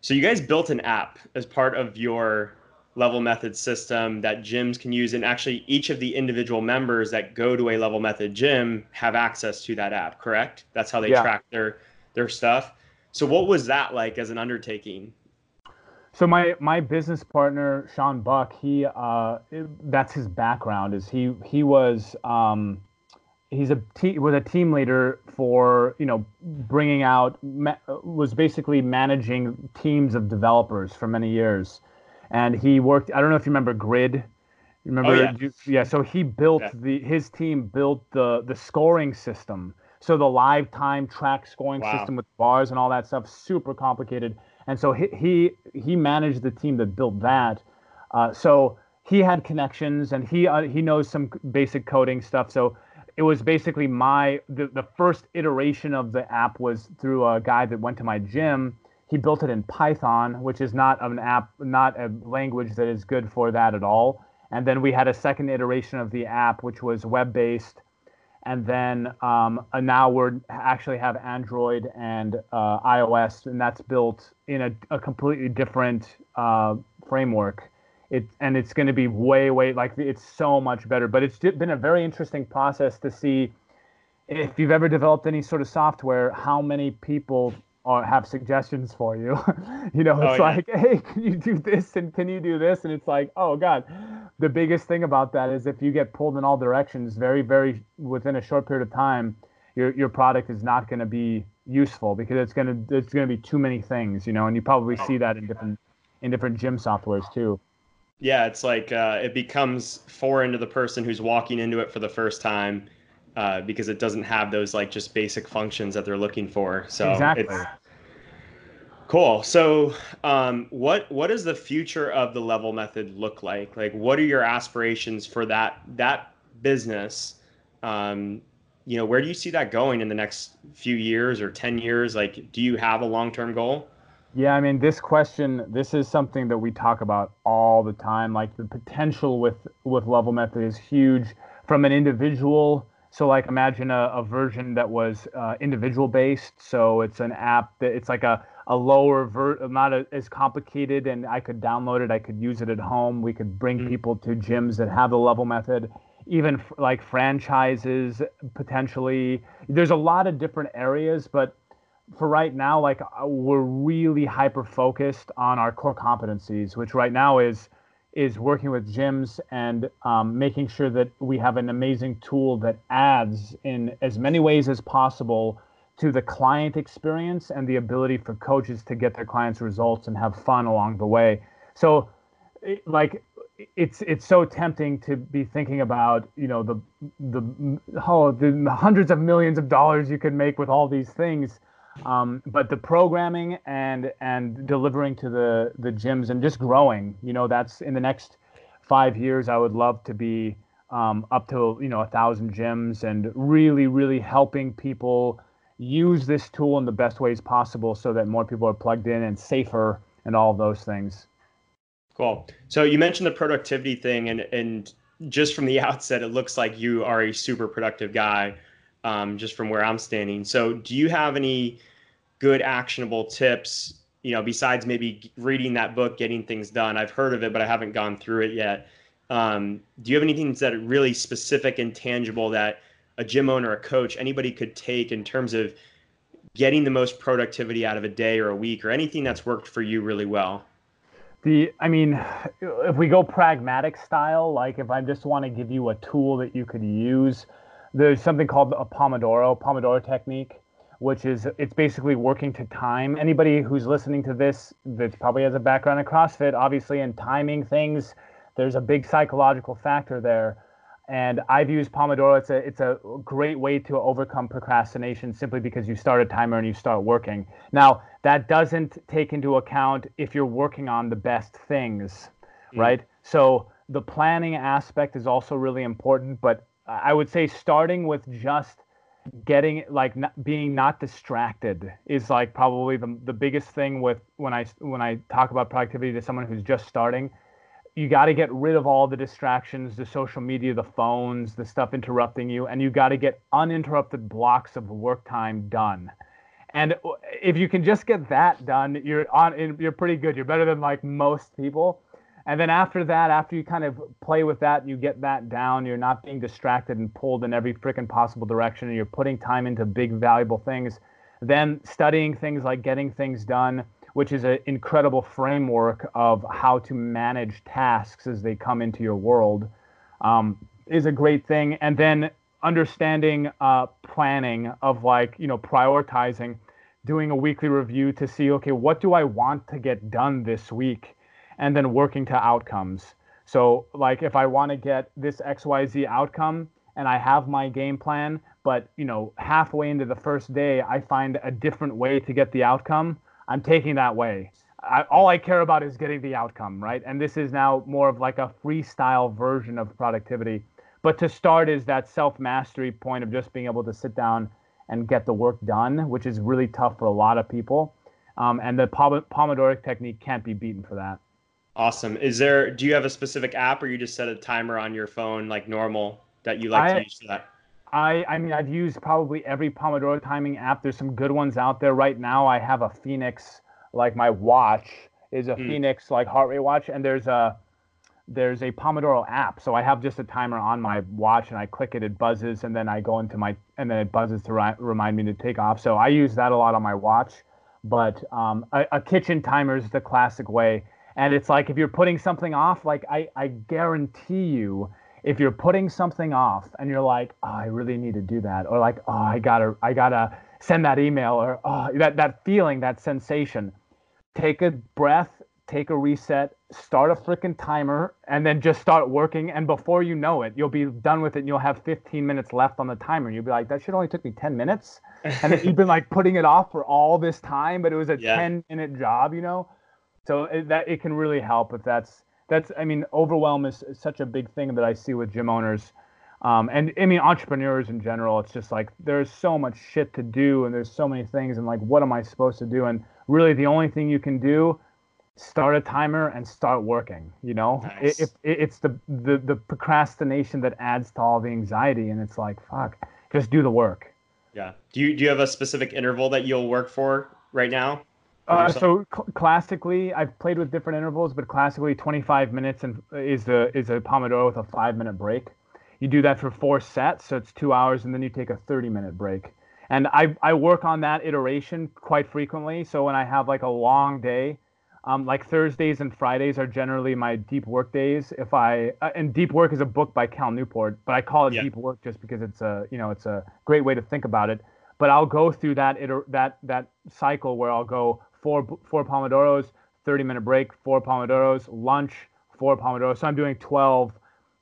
So you guys built an app as part of your level method system that gyms can use and actually each of the individual members that go to a level method gym have access to that app, correct? That's how they yeah. track their their stuff. So what was that like as an undertaking? So my my business partner Sean Buck, he uh, that's his background. Is he he was um, he's a te- was a team leader for you know bringing out ma- was basically managing teams of developers for many years, and he worked. I don't know if you remember Grid. Remember? Oh, yeah. You- yeah. So he built Yeah. the his team built the the scoring system. So the live time track scoring Wow. system with bars and all that stuff, super complicated. And so he he, he managed the team that built that. Uh, so he had connections and he uh, he knows some basic coding stuff. So it was basically my the, the first iteration of the app was through a guy that went to my gym. He built it in Python, which is not an app, not a language that is good for that at all. And then we had a second iteration of the app, which was web based. And then um, uh, now we're actually have Android and uh, iOS, and that's built in a, a completely different uh, framework. It and it's going to be way, way like it's so much better. But it's been a very interesting process to see if you've ever developed any sort of software, how many people are, have suggestions for you. you know, Oh, it's yeah. like, hey, can you do this and can you do this? And it's like, oh god. The biggest thing about that is if you get pulled in all directions, very, very within a short period of time, your your product is not going to be useful because it's going to there's going to be too many things, you know, and you probably see that in different in different gym softwares too. Yeah, it's like uh, it becomes foreign to the person who's walking into it for the first time uh, because it doesn't have those like just basic functions that they're looking for. So Exactly. it's cool. So, um, what what does the future of the level method look like? Like, what are your aspirations for that that business? Um, you know, where do you see that going in the next few years or ten years? Like, do you have a long term goal? Yeah, I mean, this question, this is something that we talk about all the time. Like the potential with with Level Method is huge from an individual. So, like, imagine a, a version that was uh, individual based. So it's an app that it's like a a lower ver, not a, as complicated, and I could download it. I could use it at home. We could bring Mhm. people to gyms that have the Level Method. Even f- like franchises potentially. There's a lot of different areas, but for right now, like uh, we're really hyper focused on our core competencies, which right now is is working with gyms and um, making sure that we have an amazing tool that adds in as many ways as possible to the client experience and the ability for coaches to get their clients results and have fun along the way. So, like it's it's so tempting to be thinking about you know the the oh the hundreds of millions of dollars you could make with all these things um, but the programming and and delivering to the the gyms and just growing you know that's in the next five years i would love to be um, up to you know a thousand gyms and really really helping people use this tool in the best ways possible so that more people are plugged in and safer and all of those things Cool. So you mentioned the productivity thing, and and just from the outset, it looks like you are a super productive guy, um, just from where I'm standing. So do you have any good actionable tips? You know, besides maybe reading that book, getting things done. I've heard of it, but I haven't gone through it yet. Um, do you have anything that really specific and tangible that a gym owner, a coach, anybody could take in terms of getting the most productivity out of a day or a week, or anything that's worked for you really well? The, I mean, if we go pragmatic style, like if I just want to give you a tool that you could use, there's something called a Pomodoro, Pomodoro technique, which is it's basically working to time. Anybody who's listening to this that probably has a background in CrossFit, obviously, in timing things, there's a big psychological factor there. And I've used Pomodoro. It's a it's a great way to overcome procrastination simply because you start a timer and you start working. Now that doesn't take into account if you're working on the best things, Mm. right? So the planning aspect is also really important. But I would say starting with just getting like not, being not distracted is like probably the, the biggest thing with when I when I talk about productivity to someone who's just starting you got to get rid of all the distractions, the social media, the phones, the stuff interrupting you, and you got to get uninterrupted blocks of work time done. And if you can just get that done, you're on. You're pretty good. You're better than like most people. And then after that, after you kind of play with that, you get that down. You're not being distracted and pulled in every freaking possible direction, and you're putting time into big, valuable things. Then studying things like getting things done which is an incredible framework of how to manage tasks as they come into your world, um, is a great thing. And then understanding uh, planning of like you know prioritizing doing a weekly review to see okay what do i want to get done this week and then working to outcomes so like if i want to get this xyz outcome and i have my game plan but you know halfway into the first day i find a different way to get the outcome i'm taking that way I, all i care about is getting the outcome right and this is now more of like a freestyle version of productivity but to start is that self mastery point of just being able to sit down and get the work done, which is really tough for a lot of people. Um, and the Pomodoro technique can't be beaten for that. Awesome. Is there? Do you have a specific app, or you just set a timer on your phone like normal that you like I, to use for that? I, I mean, I've used probably every Pomodoro timing app. There's some good ones out there right now. I have a Fenix, like my watch is a mm. Fenix like heart rate watch, and there's a there's a Pomodoro app. So I have just a timer on my watch and I click it, it buzzes, and then I go into my, and then it buzzes to ri- remind me to take off. So I use that a lot on my watch. But um, a, a, kitchen timer is the classic way. And it's like if you're putting something off, like I, I guarantee you, if you're putting something off and you're like, oh, I really need to do that, or like, oh, I gotta, I gotta send that email, or oh, that that feeling, that sensation, take a breath take a reset, start a freaking timer, and then just start working. And before you know it, you'll be done with it and you'll have 15 minutes left on the timer. You'll be like, that should only took me 10 minutes. And then you've been like putting it off for all this time, but it was a yeah. 10 minute job, you know? So it, that it can really help if that's, that's, I mean, overwhelm is, is such a big thing that I see with gym owners. Um, and I mean, entrepreneurs in general, it's just like there's so much shit to do and there's so many things. And like, what am I supposed to do? And really, the only thing you can do start a timer and start working you know nice. it, it, it's the, the the procrastination that adds to all the anxiety and it's like fuck just do the work yeah do you do you have a specific interval that you'll work for right now uh, so cl- classically, I've played with different intervals, but classically, 25 minutes and is the is a pomodoro with a five minute break. You do that for four sets, so it's two hours, and then you take a 30 minute break. And I I work on that iteration quite frequently. So when I have like a long day, um, like Thursdays and Fridays are generally my deep work days. If I uh, and deep work is a book by Cal Newport, but I call it yeah. deep work just because it's a you know it's a great way to think about it. But I'll go through that iter- that that cycle where I'll go four four pomodoros, 30 minute break, four pomodoros, lunch, four pomodoros. So I'm doing 12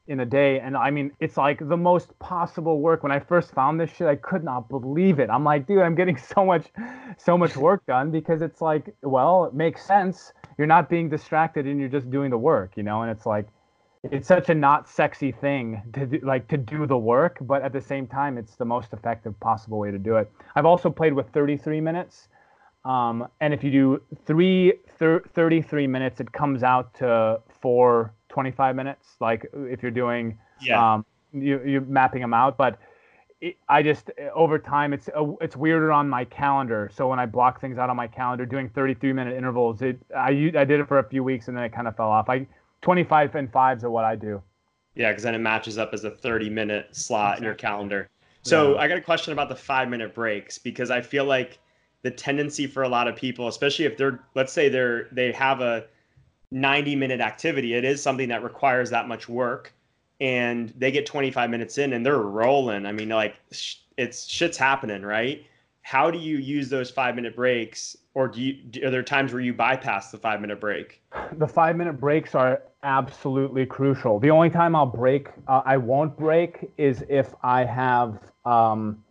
in a day. And I mean, it's like the most possible work. When I first found this shit, I could not believe it. I'm like, dude, I'm getting so much, so much work done because it's like, well, it makes sense. You're not being distracted and you're just doing the work, you know? And it's like, it's such a not sexy thing to do, like to do the work, but at the same time, it's the most effective possible way to do it. I've also played with 33 minutes. Um, and if you do three, thir- 33 minutes, it comes out to four 25 minutes like if you're doing yeah. um you, you're mapping them out but it, i just over time it's uh, it's weirder on my calendar so when i block things out on my calendar doing 33 minute intervals it i i did it for a few weeks and then it kind of fell off i 25 and fives are what i do yeah because then it matches up as a 30 minute slot exactly. in your calendar so yeah. i got a question about the five minute breaks because i feel like the tendency for a lot of people especially if they're let's say they're they have a 90 minute activity. It is something that requires that much work. And they get 25 minutes in and they're rolling. I mean, like it's shit's happening, right? How do you use those five minute breaks? Or do you, are there times where you bypass the five minute break? The five minute breaks are absolutely crucial. The only time I'll break, uh, I won't break, is if I have um,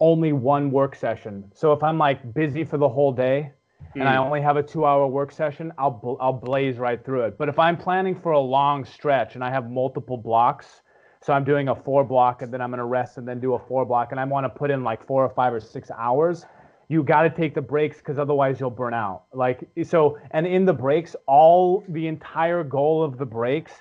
only one work session. So if I'm like busy for the whole day, mm. and I hmm. only have a two hour work session, I'll, I'll blaze right through it. But if I'm planning for a long stretch and I have multiple blocks, so I'm doing a four block and then I'm going to rest and then do a four block and I want to put in like four or five or six hours, you got to take the breaks because otherwise you'll burn out. Like, so, and in the breaks, all the entire goal of the breaks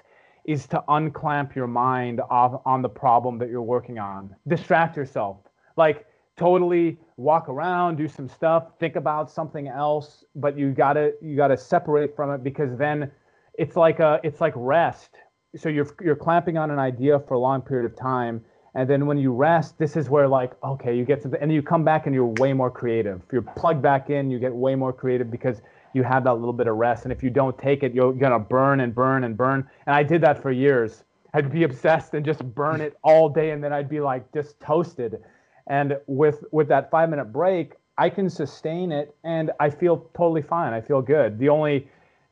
is to unclamp your mind off on the problem that you're working on. Distract yourself. Like, totally walk around, do some stuff, think about something else, but you gotta you gotta separate from it because then it's like a it's like rest. So you're you're clamping on an idea for a long period of time, and then when you rest, this is where like okay, you get something, and you come back and you're way more creative. You're plugged back in, you get way more creative because you have that little bit of rest. And if you don't take it, you're gonna burn and burn and burn. And I did that for years. I'd be obsessed and just burn it all day, and then I'd be like just toasted. And with with that five minute break, I can sustain it, and I feel totally fine. I feel good. The only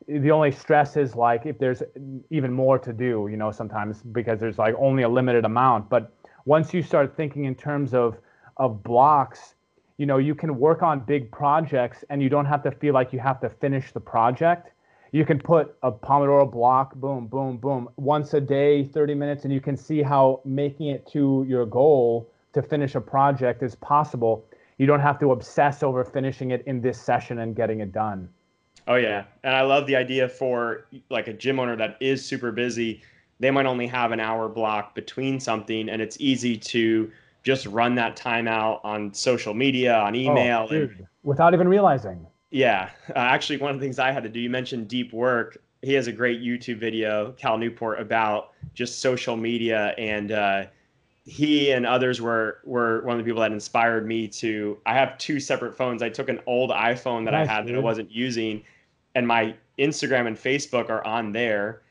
the only stress is like if there's even more to do, you know, sometimes because there's like only a limited amount. But once you start thinking in terms of of blocks, you know, you can work on big projects and you don't have to feel like you have to finish the project. You can put a Pomodoro block, boom, boom, boom, once a day, 30 minutes, and you can see how making it to your goal to finish a project is possible. You don't have to obsess over finishing it in this session and getting it done. Oh yeah, and I love the idea for like a gym owner that is super busy. They might only have an hour block between something, and it's easy to just run that time out on social media, on oh, email, oh, and, without even realizing. Yeah, uh, actually, one of the things I had to do. You mentioned deep work. He has a great YouTube video, Cal Newport, about just social media, and uh, he and others were were one of the people that inspired me to. I have two separate phones. I took an old iPhone that nice, I had dude. that I wasn't using, and my Instagram and Facebook are on there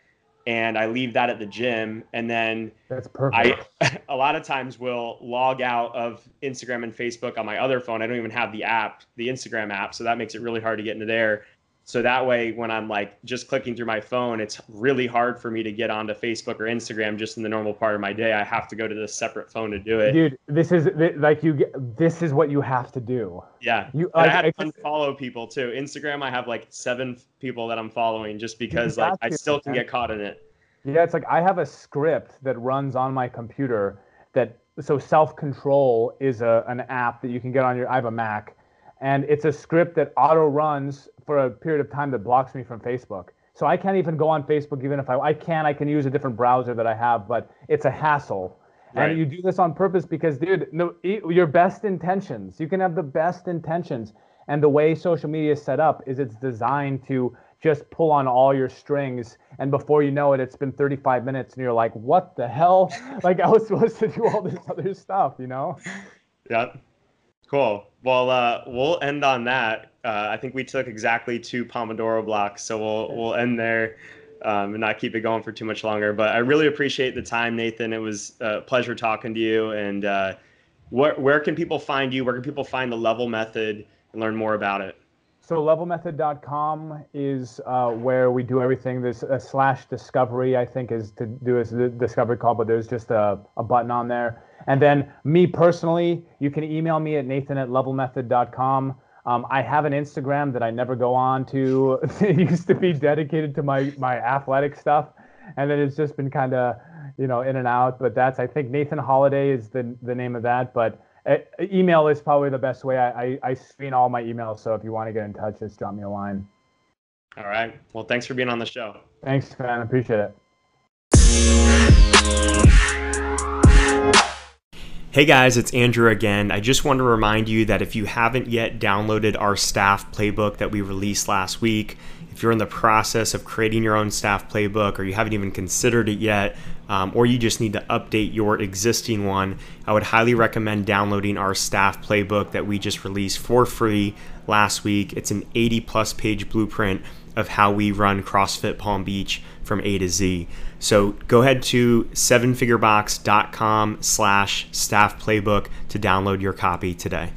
and I leave that at the gym and then that's perfect. I a lot of times will log out of Instagram and Facebook on my other phone. I don't even have the app, the Instagram app, so that makes it really hard to get into there. So that way, when I'm like just clicking through my phone, it's really hard for me to get onto Facebook or Instagram just in the normal part of my day. I have to go to this separate phone to do it. Dude, this is like you. Get, this is what you have to do. Yeah, you. Like, I had to unfollow people too. Instagram, I have like seven people that I'm following just because like I still can get caught in it. Yeah, it's like I have a script that runs on my computer that so self control is a an app that you can get on your. I have a Mac and it's a script that auto runs for a period of time that blocks me from Facebook. So I can't even go on Facebook even if I I can I can use a different browser that I have, but it's a hassle. Right. And you do this on purpose because dude, no your best intentions. You can have the best intentions and the way social media is set up is it's designed to just pull on all your strings and before you know it it's been 35 minutes and you're like what the hell like i was supposed to do all this other stuff you know yeah Cool. Well, uh, we'll end on that. Uh, I think we took exactly two Pomodoro blocks, so we'll we'll end there um, and not keep it going for too much longer. But I really appreciate the time, Nathan. It was a pleasure talking to you. And uh, where where can people find you? Where can people find the Level Method and learn more about it? So levelmethod.com is uh, where we do everything. There's a slash discovery, I think, is to do the discovery call, but there's just a, a button on there. And then me personally, you can email me at nathan at levelmethod.com. Um, I have an Instagram that I never go on to. it used to be dedicated to my my athletic stuff, and then it's just been kind of you know in and out. But that's I think Nathan Holiday is the the name of that. But uh, email is probably the best way. I, I, I screen all my emails, so if you want to get in touch, just drop me a line. All right. Well, thanks for being on the show. Thanks, man. I appreciate it. Hey guys, it's Andrew again. I just want to remind you that if you haven't yet downloaded our staff playbook that we released last week, if you're in the process of creating your own staff playbook or you haven't even considered it yet, um, or you just need to update your existing one, I would highly recommend downloading our staff playbook that we just released for free last week. It's an 80 plus page blueprint of how we run CrossFit Palm Beach from A to Z. So go ahead to sevenfigurebox.com slash staff playbook to download your copy today.